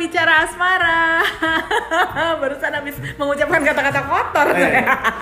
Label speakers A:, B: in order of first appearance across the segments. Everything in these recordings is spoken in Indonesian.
A: bicara asmara. Barusan habis mengucapkan kata-kata kotor.
B: Eh.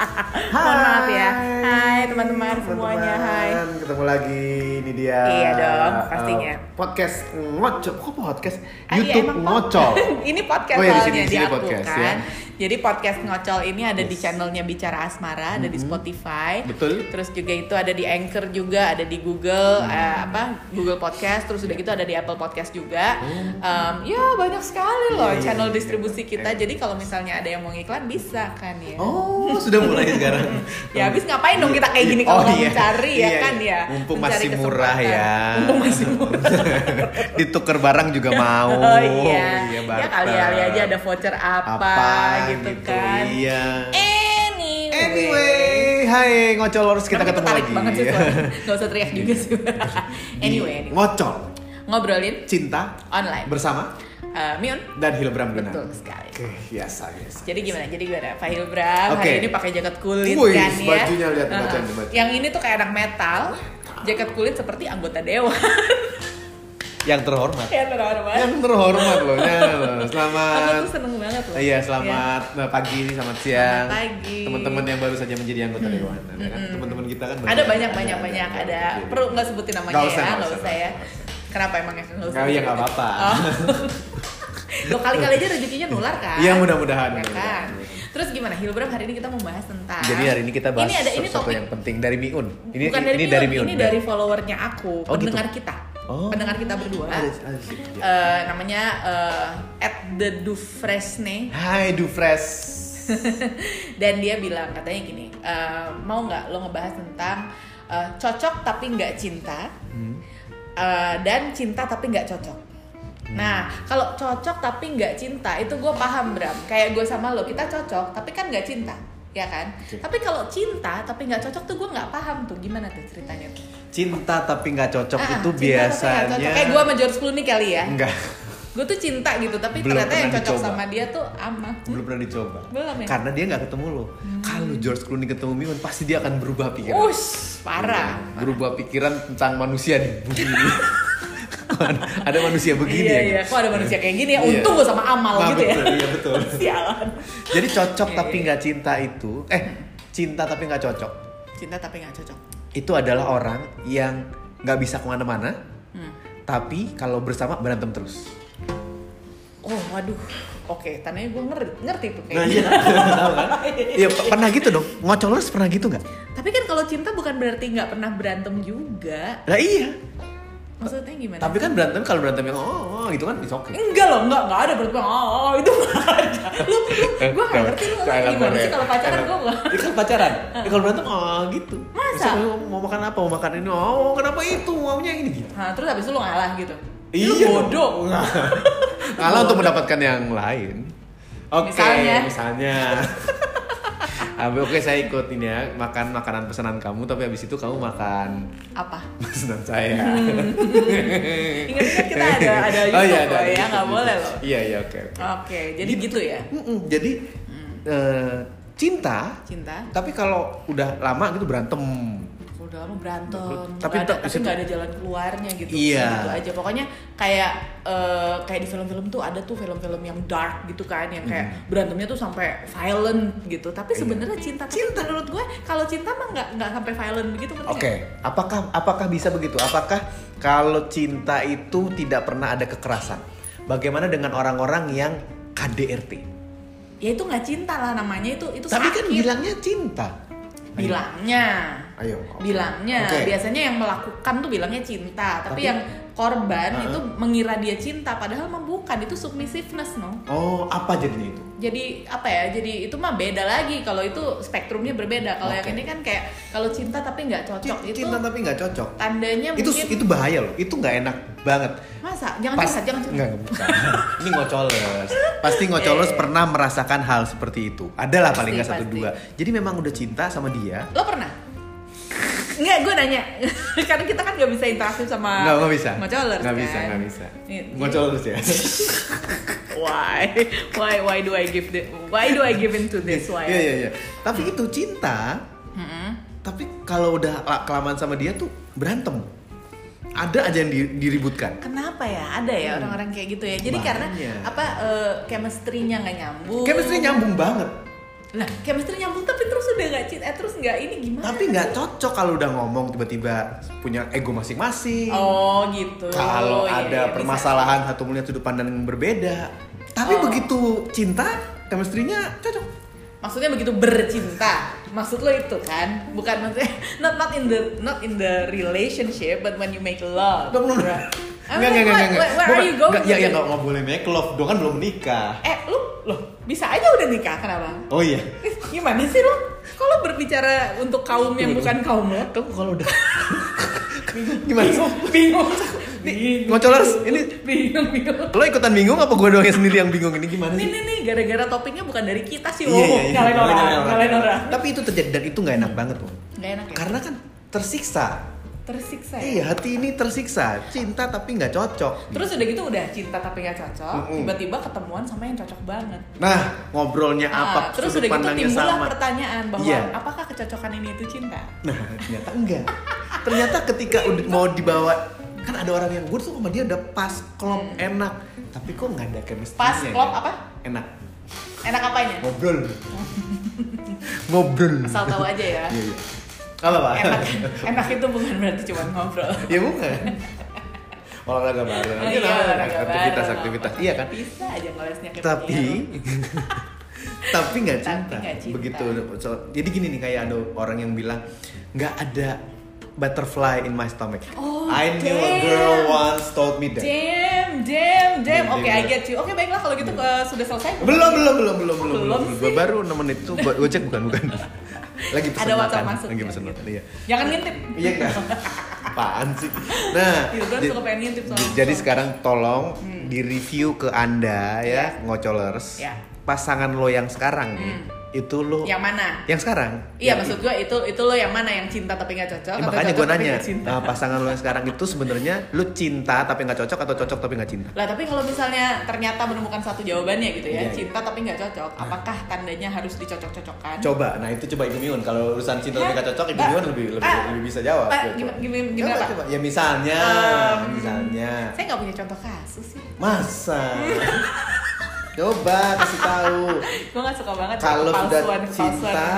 A: Mohon maaf ya.
B: Hai.
A: Teman-teman semuanya. Hai.
B: Ketemu lagi ini dia.
A: Iya dong, pastinya.
B: eh, podcast ngocol. Kok podcast?
A: Ah, iya,
B: YouTube
A: emang
B: ngocol.
A: ini podcast
B: Oh, iya, di sini- di sini podcast,
A: kan.
B: ya.
A: Jadi podcast ngocol ini ada di
B: Yes.
A: channelnya Bicara Asmara, ada di Spotify.
B: Betul.
A: Terus juga itu ada di Anchor juga, ada di Google
B: Hmm.
A: eh, apa Google Podcast. Terus udah gitu ada di Apple Podcast juga. Em, ya banyak sekali loh
B: Oh. Iya, iya,
A: channel
B: iya.
A: distribusi kita.
B: Eh.
A: Jadi kalau misalnya ada yang mau iklan bisa kan ya.
B: Oh, sudah mulai sekarang.
A: Ya habis ngapain dong kita kayak gini kalau
B: Oh,
A: mau
B: iya.
A: mencari ya
B: Iya,
A: kan
B: iya.
A: ya.
B: Mumpung
A: Mencari
B: masih murah ya.
A: Mumpung masih murah.
B: Ditukar barang juga mau.
A: Oh iya. ya
B: barter.
A: kali-kali aja ada voucher apa, gitu, kan.
B: Iya.
A: Anyway.
B: Anyway, hai ngocolors kita
A: Kenapa
B: ketemu lagi.
A: banget sih suaranya? Gak usah teriak juga sih. anyway, anyway.
B: Ngocol,
A: ngobrolin
B: cinta
A: online.
B: bersama
A: Eh, Miun,
B: dan Hilbram Genang.
A: betul sekali.
B: Oke, biasa biasa.
A: Jadi gimana? Jadi gimana? Pak Hilbram
B: Oke.
A: hari ini pakai jaket kulit
B: Wih,
A: kan ya?
B: bajunya lihat,
A: Heeh.
B: bacanya, bacanya.
A: Yang ini tuh kayak anak metal, jaket kulit seperti anggota dewan.
B: Yang terhormat.
A: ya terhormat.
B: Yang terhormat loh. Ya, loh.
A: Aku
B: Selamat.
A: tuh seneng banget loh.
B: Iya, selamat nah, pagi, selamat siang.
A: Selamat pagi.
B: Teman-teman yang baru saja menjadi anggota dewan. Ada kan teman-teman kita kan
A: Ada banyak banyak banyak ada. Perlu nggak sebutin namanya
B: Nggak usah,
A: ya?
B: nggak usah,
A: usah ya. Kenapa emangnya nggak usah?
B: Iya, nggak apa-apa.
A: Oh. Loh kali-kali aja rezekinya nular kan?
B: Iya, mudah-mudahan,
A: Ya kan? Terus gimana? Hilbram hari ini kita mau bahas tentang
B: Jadi hari ini kita bahas
A: Ini ada ini
B: sesuatu
A: topik
B: yang penting dari Miun. Ini
A: bukan dari
B: ini
A: Miun,
B: dari Miun.
A: ini dari followernya aku,
B: Oh, gitu?
A: pendengar kita.
B: Oh.
A: Pendengar kita berdua. Eh, namanya eh, at the Dufresne
B: Hai Dufres.
A: dan dia bilang katanya gini eh, mau nggak lo ngebahas tentang eh, cocok tapi nggak cinta
B: Hmm.
A: eh, dan cinta tapi nggak cocok nah kalau cocok tapi nggak cinta itu gue paham Bram kayak gue sama lo kita cocok tapi kan nggak cinta ya kan
B: Oke.
A: tapi kalau cinta tapi nggak cocok tuh gue nggak paham tuh gimana tuh ceritanya tuh
B: Cinta tapi nggak cocok
A: Ah,
B: itu
A: nggak cocok.
B: biasanya
A: kayak gue sama George Clooney kali ya
B: enggak
A: gue tuh cinta gitu tapi
B: Belum
A: ternyata yang cocok
B: dicoba.
A: sama dia tuh ama
B: belum pernah dicoba.
A: Belum ya?
B: Karena dia nggak ketemu lo. Kalau George Clooney ketemu Miun pasti dia akan berubah pikiran.
A: Ush, parah.
B: Iya, Berubah pikiran tentang manusia di bumi ini. ada manusia begini
A: iya,
B: ya.
A: iya.
B: guys?
A: Kok ada manusia kayak gini ya?
B: Iya.
A: Untung gue sama Amal
B: Nah,
A: gitu
B: betul,
A: ya.
B: Iya betul.
A: Sialan.
B: Jadi cocok
A: Iya,
B: tapi
A: iya.
B: nggak cinta itu, eh cinta tapi nggak cocok.
A: Cinta tapi nggak cocok.
B: Itu adalah orang yang nggak bisa ke mana-mana,
A: Hmm.
B: tapi kalau bersama berantem terus.
A: Oh, waduh. Oke, tandanya gue ngerti, ngerti tuh
B: Nah
A: kayaknya.
B: iya, tahu kan? Iya pernah gitu dong. Ngocolers pernah gitu nggak?
A: Tapi kan kalau cinta bukan berarti nggak pernah berantem juga.
B: Lah iya.
A: Maksudnya gimana?
B: Tapi kan berantem kalau berantem yang oh, oh gitu kan it's okay.
A: Enggak loh, enggak, enggak ada berantem. Oh, oh, itu nggak ada. Lu, lu, gue nggak ngerti lu gimana sih kalau pacaran gue nggak.
B: Ini kan pacaran. Ya, kalau berantem oh gitu.
A: Masa?
B: Mau makan apa? Mau makan ini. Oh, kenapa itu? Maunya ini gitu.
A: Nah, terus habis itu lu ngalah gitu.
B: Iya.
A: Lu bodoh.
B: Ngalah untuk mendapatkan yang lain. Oke,
A: Misalnya?
B: misalnya. Oke saya ikut ini ya makan makanan pesanan kamu tapi habis itu kamu makan
A: Apa?
B: pesanan saya.
A: Ingat-ingat kita ada ada YouTube
B: oh, iya, ada
A: ya, nggak boleh loh.
B: Iya iya oke. oke.
A: Oke, jadi gitu ya.
B: Mm-mm, Jadi eh, cinta
A: Cinta.
B: tapi kalau udah lama gitu berantem.
A: Lama berantem
B: Tapi
A: ada, tapi nggak ada jalan keluarnya gitu
B: Iya.
A: gitu aja pokoknya kayak eh, kayak di film-film tuh ada tuh film-film yang dark gitu kan yang kayak berantemnya tuh sampai violent gitu tapi.
B: Iya.
A: sebenarnya cinta cinta menurut gue kalau cinta mah nggak nggak sampai violent begitu
B: Oke,
A: nggak?
B: apakah apakah bisa begitu? Apakah kalau cinta itu tidak pernah ada kekerasan? Bagaimana dengan orang-orang yang KDRT?
A: ya itu nggak cinta lah namanya itu itu
B: Tapi kan
A: sakit.
B: bilangnya cinta.
A: Bilangnya
B: Ayo.
A: bilangnya
B: Oke.
A: biasanya yang melakukan tuh bilangnya cinta tapi,
B: Tapi-
A: yang korban
B: Uh-uh.
A: itu mengira dia cinta padahal mah bukan itu submissiveness no
B: Oh, apa jadinya itu?
A: jadi apa ya jadi itu mah beda lagi kalau itu spektrumnya berbeda kalau yang
B: Oke.
A: ini kan kayak kalau cinta tapi nggak cocok itu
B: Cinta tapi nggak cocok.
A: tandanya
B: Itu
A: mungkin
B: itu bahaya loh. Itu nggak enak banget.
A: masa jangan
B: Pas-
A: curhat jangan curhat
B: Nggak, bukan. Ini ngocolers. Pasti ngocolers
A: Eh.
B: pernah merasakan hal seperti itu. Adalah paling nggak satu
A: pasti.
B: dua. Jadi memang udah cinta sama dia.
A: lo pernah Enggak, gue nanya Karena kita kan gak bisa interaktif sama
B: Nggak, nggak bisa.
A: Ngocolers
B: Nggak
A: kan?
B: bisa, nggak bisa.
A: Nih,
B: Ngocolers ya.
A: Why? Why? Why do I give the, Why do I give into this? Why?
B: Iya iya iya. Tapi itu cinta.
A: Mm-mm.
B: Tapi kalau udah la- kelamaan sama dia tuh berantem. ada aja yang di- diributkan.
A: Kenapa ya? Ada ya orang-orang kayak gitu ya. Jadi karena
B: Hmm. Banyak.
A: apa eh, chemistry-nya nggak nyambung.
B: Chemistry nyambung banget,
A: Nah, chemistry nyambung terus udah nggak cinta, eh, terus nggak ini gimana?
B: tapi nggak cocok kalau udah ngomong tiba-tiba punya ego masing-masing.
A: Oh gitu.
B: Kalau
A: Iya,
B: ada
A: iya, bisa.
B: permasalahan atau melihat sudut pandang yang berbeda. Tapi
A: Oh.
B: begitu cinta, chemistry-nya cocok.
A: Maksudnya begitu bercinta. Maksud lo itu kan? Bukan maksudnya not not in the not in the relationship but when you make love. Right? I
B: Enggak, enggak, enggak,
A: where-
B: enggak.
A: Where are you going?
B: enggak, Ya, ya
A: it?
B: nggak nggak boleh make love, dong kan belum menikah.
A: Eh, lu loh, bisa aja udah nikah kenapa?
B: Oh iya.
A: Gimana sih lo? Kalau berbicara untuk kaum yang bukan kaum lo,
B: Kamu kalau udah gimana sih?
A: bingung, bingung.
B: Ngocolers, ini
A: bingung, bingung.
B: lo ikutan bingung apa gue doang yang sendiri yang bingung ini gimana
A: Nih
B: sih?
A: nih nih, gara-gara topiknya bukan dari kita sih,
B: Iya, iya, iya.
A: nyalain orang, nyalain orang.
B: Tapi itu terjadi dan itu nggak enak banget loh.
A: Gak enak ya?
B: Karena kan tersiksa.
A: Tersiksa ya?
B: Iya, hati ini tersiksa. Cinta tapi nggak cocok.
A: Terus udah gitu udah cinta tapi gak cocok,
B: Mm-mm.
A: tiba-tiba ketemuan sama yang cocok banget.
B: Nah, ngobrolnya
A: Ah,
B: apa?
A: terus udah gitu timbullah
B: sama.
A: pertanyaan bahwa
B: Iya.
A: apakah kecocokan ini itu cinta?
B: Nah, ternyata enggak. ternyata ketika udah mau dibawa kan ada orang yang gue tuh sama dia udah pas klop enak tapi kok nggak ada chemistry
A: Hmm. Pas klop apa?
B: enak
A: Enak apanya?
B: ngobrol ngobrol
A: Asal tahu aja ya.
B: iya iya apa pak
A: Enak, enak itu bukan berarti cuma ngobrol.
B: ya bukan olahraga bareng
A: Oh
B: Iya,
A: olahraga
B: aktivitas
A: bareng.
B: aktivitas iya kan
A: Bisa aja ngelesnya kayak
B: tapi tapi nggak cinta.
A: cinta.
B: begitu so, jadi gini nih kayak ada orang yang bilang nggak ada butterfly in my stomach
A: Oh,
B: I knew a
A: damn.
B: girl once told me that
A: Damn, damn, damn.
B: Damn,
A: Oke,
B: damn,
A: I get you. Oke, baiklah kalau gitu eh, sudah selesai.
B: belum belum belum belum belum
A: Belum
B: baru 6 menit gua cek bukan bukan lagi pesan
A: Ada WhatsApp
B: makan.
A: masuk
B: lagi
A: ya,
B: pesan
A: gitu.
B: makan iya
A: Jangan ngintip.
B: iya enggak apaan sih nah
A: Hildan
B: di-
A: suka pengen ngintip soal
B: jadi
A: soal-
B: sekarang tolong di review ke anda ya
A: Iya.
B: ngocolers
A: Ya.
B: pasangan lo yang sekarang nih
A: Hmm.
B: Itu lo
A: Yang mana?
B: yang sekarang
A: Iya,
B: Yang
A: maksud gue itu itu lo yang mana yang cinta tapi nggak cocok?
B: Eh,
A: atau
B: makanya gue nanya, nah, pasangan lo yang sekarang itu sebenarnya lu cinta tapi nggak cocok atau cocok tapi nggak cinta?
A: Lah tapi kalau misalnya ternyata menemukan satu jawabannya gitu ya,
B: iya.
A: cinta tapi nggak cocok, apakah tandanya harus dicocok-cocokkan?
B: Coba, nah itu coba Ibu Miun. Kalau urusan cinta tapi nggak cocok, Ibu Miun lebih lebih,
A: ah,
B: lebih bisa jawab.
A: ah,
B: Coba.
A: gimana, gimana,
B: Coba,
A: gimana Pak?
B: coba. Ya misalnya,
A: Um,
B: misalnya,
A: Saya nggak punya contoh kasus sih.
B: masa? coba kasih tahu.
A: Gue nggak suka banget
B: Kalau sudah cinta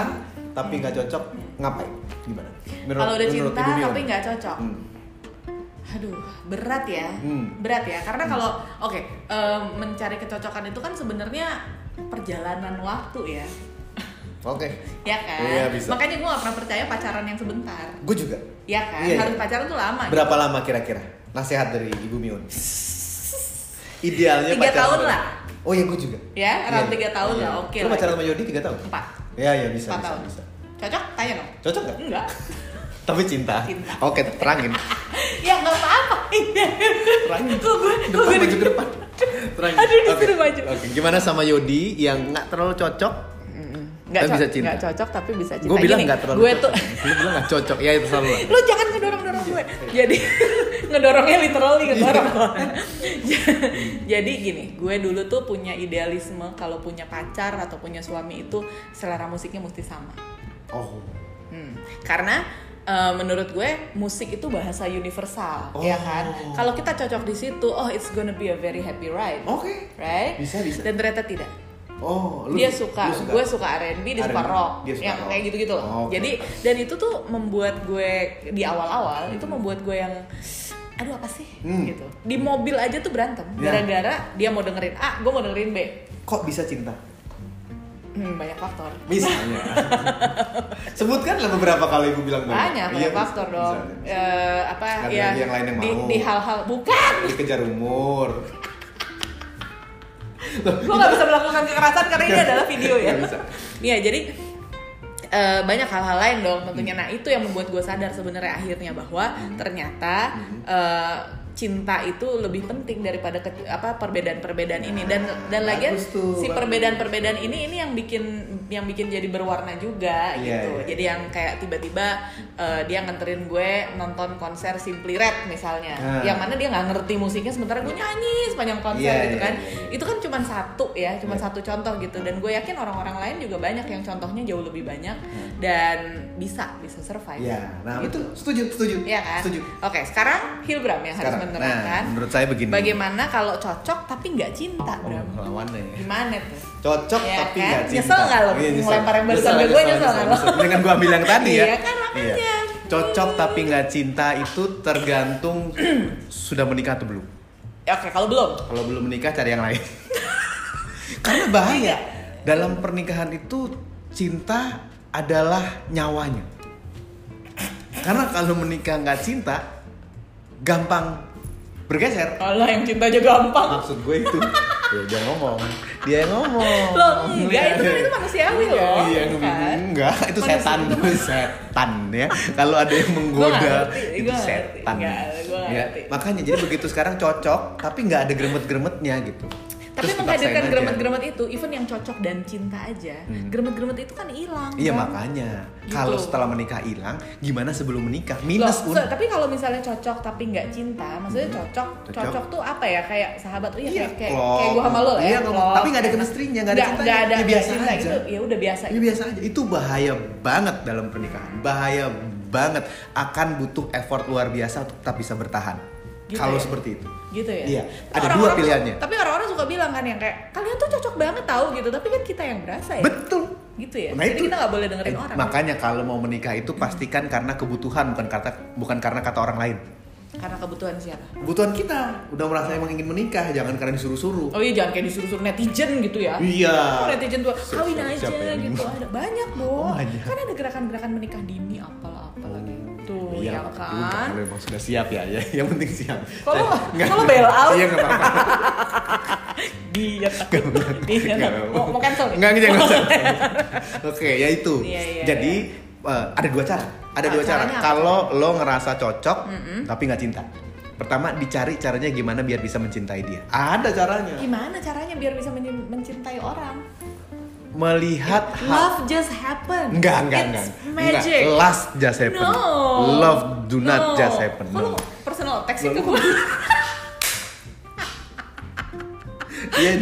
B: tapi nggak cocok, ngapain? Gimana?
A: Kalau udah cinta tapi nggak cocok.
B: Hmm.
A: Aduh, berat ya.
B: Hmm.
A: Berat ya. Karena kalau oke, em, mencari kecocokan itu kan sebenarnya perjalanan waktu ya.
B: Oke.
A: Ya kan?
B: Iya, bisa.
A: Makanya gue gak pernah percaya pacaran yang sebentar.
B: Gue juga.
A: Ya kan?
B: Iya, iya.
A: Harus pacaran tuh lama. gitu.
B: Berapa lama kira-kira? Nasihat dari Ibu Miun. Idealnya
A: Tiga tahun
B: berapa?
A: lah.
B: Oh iya gue juga.
A: Ya, around
B: Iya,
A: tiga tahun
B: iya.
A: lah, oke
B: Lu
A: lah.
B: pacaran sama Yodi tiga tahun?
A: Empat.
B: Ya ya bisa.
A: Empat
B: bisa,
A: tahun.
B: bisa.
A: Cocok? Tanya dong.
B: Cocok nggak?
A: Enggak.
B: Tapi cinta.
A: Cinta.
B: Oke terangin.
A: ya nggak apa-apa.
B: Terangin.
A: Kok gue, kok
B: Depan
A: gue
B: maju ke depan. Terangin.
A: Aduh, disuruh maju.
B: Oke. Gimana sama Yodi yang nggak terlalu cocok?
A: Nggak
B: Tapi bisa
A: co-
B: cinta.
A: nggak cocok tapi bisa cinta.
B: Gue bilang
A: Gini,
B: nggak terlalu.
A: Gue
B: cocok.
A: tuh
B: Lu bilang nggak cocok. Ya itu selalu.
A: lu jangan gue. Jadi ngedorongnya literally ngedorong. Jadi gini, gue dulu tuh punya idealisme kalau punya pacar atau punya suami itu selera musiknya mesti sama.
B: Oh.
A: Hmm. Karena eh, menurut gue musik itu bahasa universal,
B: Oh.
A: ya kan? Kalau kita cocok di situ, oh it's gonna be a very happy ride,
B: Oke.
A: right?
B: Bisa, bisa.
A: Dan ternyata tidak.
B: Oh. lu-
A: dia suka,
B: lu
A: gue suka R&B, dia suka rock,
B: dia suka
A: yang
B: rock.
A: kayak gitu-gitu loh.
B: Oh, oke.
A: Jadi dan itu tuh membuat gue di awal-awal itu membuat gue yang aduh apa sih
B: Hmm.
A: gitu. Di mobil aja tuh berantem
B: Ya.
A: gara-gara dia mau dengerin A, gue mau dengerin B.
B: Kok bisa cinta?
A: Hmm, banyak faktor.
B: Misalnya. Sebutkan lah beberapa kali ibu bilang
A: Banyak, banyak
B: Iya,
A: faktor dong.
B: bisa.
A: Eh, apa ya?
B: yang lain yang
A: di,
B: mau.
A: di hal-hal bukan.
B: Dikejar umur.
A: Gue nggak bisa melakukan kekerasan karena ini adalah video ya. Iya jadi eh, banyak hal-hal lain dong tentunya. Nah itu yang membuat gue sadar sebenarnya akhirnya bahwa
B: Hmm.
A: ternyata eh, cinta itu lebih penting daripada ke- apa perbedaan-perbedaan ini dan dan lagian
B: bagus tuh,
A: si perbedaan-perbedaan ini ini yang bikin yang bikin jadi berwarna juga
B: Iya,
A: gitu
B: iya,
A: jadi yang kayak tiba-tiba eh, dia nganterin gue nonton konser Simply Red misalnya
B: Ah.
A: yang mana dia nggak ngerti musiknya sementara gue nyanyi sepanjang konser
B: Iya,
A: gitu
B: iya,
A: kan
B: iya, iya.
A: itu kan cuma satu ya cuma
B: Iya.
A: satu contoh gitu dan gue yakin orang-orang lain juga banyak yang contohnya jauh lebih banyak
B: Hmm.
A: dan bisa bisa survive
B: Iya, nah
A: Gitu.
B: betul, setuju, setuju.
A: Iya kan?
B: Setuju.
A: Oke, sekarang Hilbram yang harus
B: Sekarang,
A: menerangkan.
B: nah, menurut saya begini.
A: Bagaimana kalau cocok tapi nggak cinta,
B: Oh,
A: Bram?
B: lawannya ya.
A: Gimana tuh?
B: Cocok
A: Iya
B: tapi
A: kan?
B: nggak cinta.
A: Nyesel nggak lo
B: Iya, nyesel.
A: ngelempar yang
B: Nyesel,
A: ke gue, nyesel nggak lo?
B: Dengan gue ambil yang tadi ya.
A: Iya kan, makanya.
B: Cocok tapi nggak cinta itu tergantung sudah menikah atau belum.
A: Ya, Oke, kalau belum.
B: Kalau belum menikah cari yang lain. Karena bahaya. Dalam pernikahan itu cinta adalah nyawanya. Karena kalau menikah nggak cinta, gampang bergeser.
A: Kalau yang cinta aja gampang.
B: Maksud gue itu. ya, dia ngomong. Dia yang ngomong.
A: Lo enggak, itu kan itu manusiawi
B: Iya,
A: loh.
B: Iya,
A: kan?
B: enggak, itu
A: Manusia-
B: setan, itu setan ya. Kalau ada yang menggoda, itu
A: gua nggak ngerti.
B: setan.
A: Nggak, gua nggak
B: Ya. Makanya jadi begitu sekarang cocok, tapi nggak ada gremet-gremetnya gitu.
A: Tapi
B: Terus
A: menghadirkan
B: aja.
A: gremet-gremet itu, even yang cocok dan cinta aja,
B: Hmm.
A: gremet-gremet itu kan hilang.
B: Iya
A: kan?
B: makanya
A: Gitu.
B: kalau setelah menikah hilang, gimana sebelum menikah?
A: Loh,
B: Minus pun.
A: so- tapi kalau misalnya cocok tapi nggak cinta, maksudnya cocok,
B: Cocok.
A: cocok tuh apa ya? Kayak sahabat, oh iya,
B: Iya,
A: kayak, kayak,
B: klop.
A: kayak gue sama lo ya.
B: Iya, klop.
A: klop,
B: Tapi nggak ada
A: enak.
B: chemistry-nya, nggak ada cintanya.
A: Nggak ada
B: Ya, biasa
A: cinta
B: aja.
A: gitu, ya udah biasa.
B: Ini biasa aja. Itu bahaya banget dalam pernikahan. Bahaya banget. Akan butuh effort luar biasa untuk tetap bisa bertahan.
A: Gitu
B: kalau
A: ya?
B: seperti itu.
A: gitu ya.
B: Iya, ada dua
A: orang-orang
B: pilihannya.
A: Tapi orang-orang suka bilang kan yang kayak kalian tuh cocok banget tahu gitu, tapi kan kita yang berasa ya.
B: Betul.
A: Gitu ya.
B: Nah,
A: Jadi
B: itu-
A: kita nggak boleh dengerin
B: Eh,
A: orang.
B: Makanya kalau mau menikah itu pastikan karena kebutuhan bukan kata bukan karena kata orang lain.
A: Karena kebutuhan siapa?
B: Kebutuhan kita udah merasa emang ingin menikah, jangan karena disuruh-suruh.
A: Oh iya jangan kayak disuruh-suruh netizen gitu ya.
B: Iya.
A: Oh, netizen tuh kawin aja gitu. Ada banyak dong.
B: Oh, banyak.
A: Kan ada gerakan-gerakan menikah dini apalah gitu
B: Iya,
A: ya
B: nggak
A: kan.
B: Kalau emang sudah siap ya, ya. Yang penting siap.
A: Kalau
B: nggak-
A: kalau bail out,
B: Iya nggak apa-apa.
A: dia takut. Dia
B: Nggak.
A: Mau, mau cancel?
B: Nggak, jangan cancel. Oke, ya itu.
A: Iya, iya,
B: Jadi eh, ada dua cara. Ada
A: Ah,
B: dua cara. Kalau lo ngerasa cocok tapi nggak cinta. Pertama dicari caranya gimana biar bisa mencintai dia. Ada caranya.
A: Gimana caranya biar bisa men- mencintai orang?
B: Melihat hal
A: Love just happen.
B: Enggak, enggak,
A: It's
B: enggak.
A: magic.
B: Enggak. Last just happen.
A: No.
B: Love do not
A: No.
B: just happen.
A: Lu
B: No.
A: personal text itu gue.
B: Iya,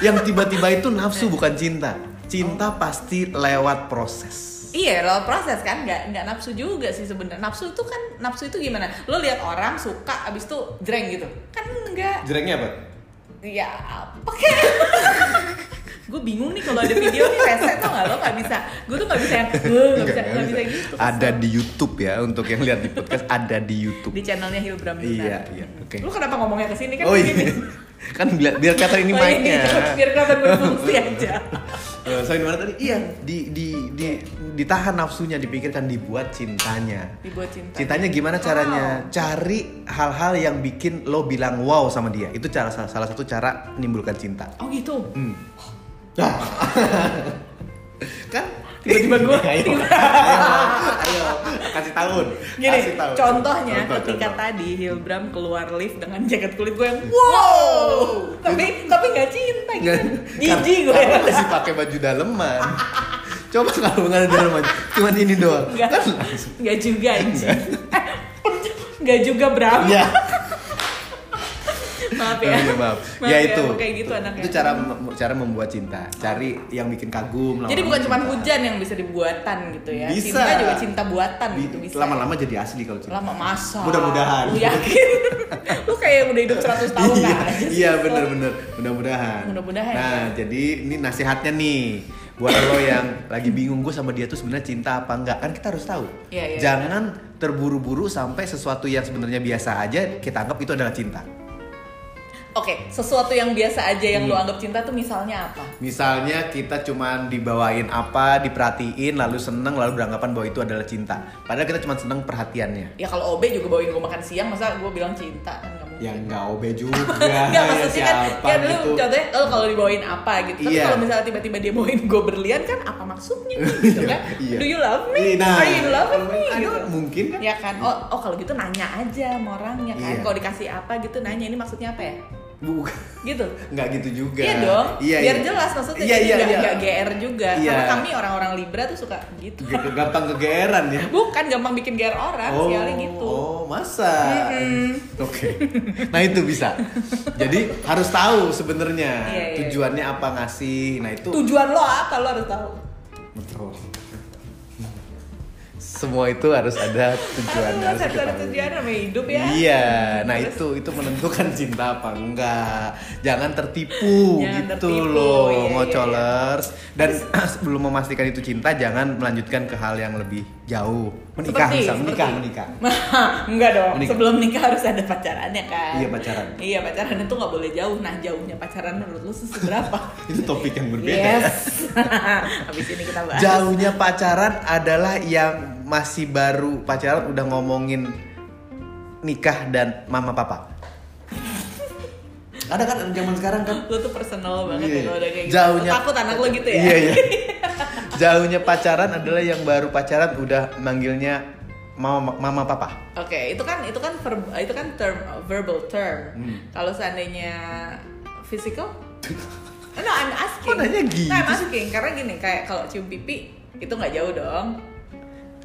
B: yang tiba-tiba itu nafsu bukan cinta. Cinta pasti lewat proses.
A: Iya, lo proses kan, nggak nggak nafsu juga sih sebenarnya. Nafsu itu kan nafsu itu gimana? Lo lihat orang suka, abis itu jreng gitu, kan enggak?
B: Jeleknya apa?
A: Ya apa kayak? gue bingung nih kalau ada video nih rese tau nggak lo nggak bisa. Gue tuh nggak bisa yang, "Eh, nggak bisa nggak bisa gitu.
B: Ada di YouTube ya untuk yang lihat di podcast ada di YouTube.
A: di channelnya Hilbram.
B: Iya, iya. Oke.
A: Lu kenapa ngomongnya ke sini kan?
B: Oh iya. kan biar, biar kelihatan ini
A: Oh,
B: mic-nya.
A: biar kelihatan berfungsi aja.
B: Eh, Saya di mana tadi? Iya, di di di ditahan nafsunya, dipikirkan dibuat cintanya.
A: Dibuat cinta.
B: Cintanya gimana caranya? Cari hal-hal yang bikin lo bilang wow sama dia. Itu cara salah, salah satu cara menimbulkan cinta.
A: Oh gitu.
B: Hmm. Kan
A: Tiba-tiba gue
B: ayo, ayo, ayo, kasih tahun.
A: Gini,
B: kasih tahun.
A: contohnya
B: Contoh,
A: ketika
B: contoh.
A: tadi Hilbram keluar lift dengan jaket kulit gue yang wow, tapi tapi nggak cinta gitu, jijik gue.
B: karena masih pakai baju daleman. Coba kalau nggak ada daleman, cuman ini doang.
A: Nggak,
B: Kan
A: nggak juga anjing. Nggak juga Bram.
B: Ya.
A: Maaf ya.
B: Iya, maaf.
A: Maaf
B: ya
A: ya,
B: itu.
A: kayak gitu anaknya.
B: Itu cara cara membuat cinta. Cari yang bikin kagum.
A: Jadi bukan cuma hujan yang bisa dibuatan gitu ya.
B: Bisa.
A: Cinta juga cinta buatan
B: Di-
A: gitu bisa.
B: Lama-lama jadi asli kalau cinta.
A: lama masa.
B: Mudah-mudahan.
A: Lu yakin? Lu kayak udah hidup 100 tahun
B: iya,
A: aja sih.
B: iya bener-bener. Mudah-mudahan.
A: Mudah-mudahan,
B: Nah,
A: ya.
B: jadi ini nasihatnya nih buat lo yang lagi bingung gue sama dia tuh sebenarnya cinta apa enggak kan kita harus tahu.
A: Iya, iya,
B: Jangan terburu-buru sampai sesuatu yang sebenarnya biasa aja kita anggap itu adalah cinta.
A: Oke, sesuatu yang biasa aja yang
B: Hmm.
A: anggap cinta tuh misalnya apa?
B: Misalnya kita cuman dibawain apa, diperhatiin, lalu seneng, lalu beranggapan bahwa itu adalah cinta. Padahal kita cuma seneng perhatiannya.
A: Ya kalau OB juga bawain gue makan siang, masa gue bilang cinta kan nggak mungkin.
B: Ya enggak obe juga.
A: Enggak
B: ya
A: maksudnya kan,
B: siapa
A: kan lu
B: gitu.
A: contohnya lo kalau dibawain apa gitu. Tapi
B: Iya.
A: kalau misalnya tiba-tiba dia bawain gue berlian kan apa maksudnya gitu kan?
B: Iya.
A: Do you love me?
B: Nah,
A: Are you in love with me? Gitu.
B: mungkin kan?
A: Ya kan. Oh, oh kalau gitu nanya aja sama orangnya kan.
B: Iya.
A: Kalau dikasih apa gitu nanya ini maksudnya apa ya?
B: Bukan.
A: gitu
B: Nggak gitu juga.
A: Iya dong,
B: Iya,
A: biar
B: iya.
A: jelas maksudnya
B: Iya,
A: jadi
B: iya, iya.
A: GR juga.
B: Iya.
A: Karena kami orang-orang Libra tuh suka gitu.
B: G- Gampang kegeeran ya.
A: Bukan gampang bikin GR orang,
B: Oh,
A: sekali gitu.
B: oh, masa?
A: Mm-mm.
B: Oke. Nah, itu bisa. Jadi harus tahu sebenarnya
A: Iya, iya.
B: tujuannya apa ngasih. Nah, itu
A: Tujuan lo apa lo harus tahu.
B: betul. Semua itu harus ada tujuannya harus
A: harus ada tujuan sama hidup ya.
B: Iya, nah
A: Terus-
B: itu itu menentukan cinta apa enggak. Jangan tertipu
A: Jangan
B: gitu
A: tertipu,
B: loh,
A: iya, iya,
B: ngocolers. Dan sebelum memastikan itu cinta, jangan melanjutkan ke hal yang lebih jauh. Menikah,
A: Seperti-
B: bisa menikah,
A: seperti-
B: menikah.
A: Enggak dong.
B: Menikah.
A: Sebelum nikah harus ada pacarannya kan.
B: Iya, pacaran.
A: Iya pacaran itu nggak boleh jauh. Nah jauhnya pacaran menurut lu seberapa?
B: itu topik yang berbeda.
A: yes. Habis ini kita bahas.
B: Jauhnya pacaran adalah yang masih baru pacaran udah ngomongin nikah dan mama papa. Ada kan zaman sekarang kan?
A: Lu tuh personal banget
B: Iya.
A: ya kalau udah kayak gitu.
B: Jauhnya
A: takut anak lu gitu ya?
B: Iya, iya. Jauhnya pacaran adalah yang baru pacaran udah manggilnya mama mama papa.
A: Oke, itu kan itu kan verb- itu kan term verbal term.
B: Hmm.
A: Kalau seandainya physical? No, I'm asking.
B: Kok nanya gitu
A: No, I'm asking karena gini kayak kalau cium pipi itu nggak jauh dong.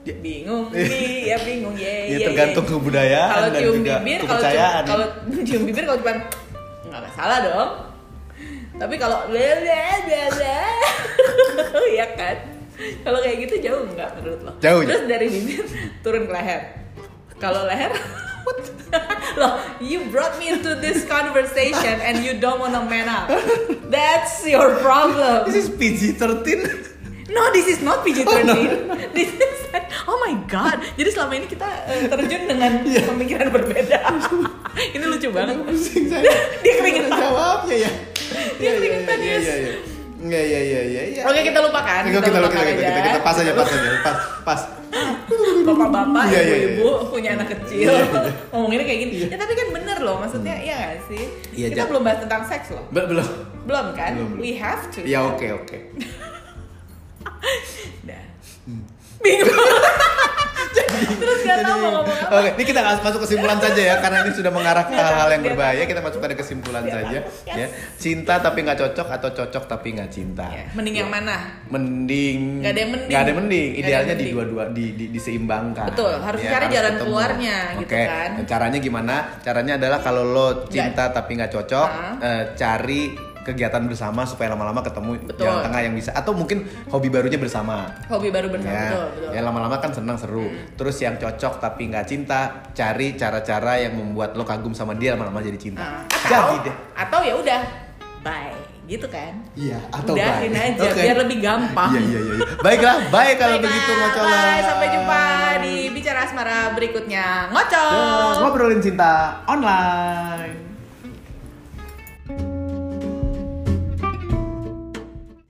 B: Ya.
A: Bingung nih, ya bingung ya.
B: Ya, tergantung kebudayaan
A: Kalau
B: dan
A: cium
B: juga
A: bibir, kalau cium,
B: ya.
A: kalau cium bibir kalau cuma nggak masalah dong. Tapi kalau ya kan? Kalau kayak gitu jauh nggak menurut lo?
B: Jauh,
A: Terus dari bibir turun ke leher. Kalau leher? Loh, you brought me into this conversation and you don't wanna man up. That's your problem.
B: This is PG-13.
A: No, this is not PG-13. This is Oh my god. Jadi selama ini kita eh, terjun dengan
B: Iya.
A: pemikiran berbeda. ini lucu banget.
B: Pusing saya.
A: Dia keringetan.
B: Jawabnya ya.
A: Dia keringetan,
B: Iya, iya, iya. Iya, iya, iya, iya, iya.
A: Oke, kita lupakan.
B: Kita, kita, kita,
A: lupakan
B: kita, kita,
A: aja.
B: kita, pas aja, pas aja, pas, pas.
A: Bapak-bapak,
B: Iya, iya,
A: ibu-ibu punya anak kecil.
B: Iya, iya.
A: Ngomonginnya kayak gini. Ya tapi kan bener loh, maksudnya iya gak sih?
B: Iya,
A: kita belum bahas tentang seks loh.
B: Be- belum.
A: Belum kan?
B: Belum, belum.
A: We have to.
B: Ya oke, oke.
A: Dah. Bingung. Terus gak tau mau ngomong apa.
B: Oke, ini kita masuk kesimpulan saja ya, karena ini sudah mengarah ke hal-hal yang berbahaya. Kita masuk pada kesimpulan saja,
A: yes.
B: ya. Cinta tapi nggak cocok atau cocok tapi nggak cinta.
A: Ya, Mending yang mana?
B: Mending.
A: Nggak ada yang mending.
B: Nggak ada yang mending. Idealnya di dua-dua di, di- diseimbangkan.
A: Betul, harus
B: Ya,
A: cari jalan
B: ketemu.
A: keluarnya, gitu
B: Oke,
A: kan.
B: Caranya gimana? Caranya adalah kalau lo cinta tapi nggak cocok, eh, cari kegiatan bersama supaya lama-lama ketemu
A: Betul.
B: jalan tengah yang bisa atau mungkin hobi barunya bersama
A: Hobi baru bersama
B: ya,
A: betul, betul.
B: ya lama-lama kan senang seru. Terus yang cocok tapi nggak cinta, cari cara-cara yang membuat lo kagum sama dia lama-lama jadi cinta. Jadi
A: atau
B: deh.
A: atau ya udah bye gitu kan
B: Iya, atau
A: udahin
B: bye.
A: aja
B: Oke.
A: biar lebih gampang
B: Iya, iya, iya. Baiklah, baik kalau
A: Baiklah,
B: begitu ngocolan.
A: bye. sampai jumpa di bicara asmara berikutnya ngocol
B: Ya, ngobrolin cinta online.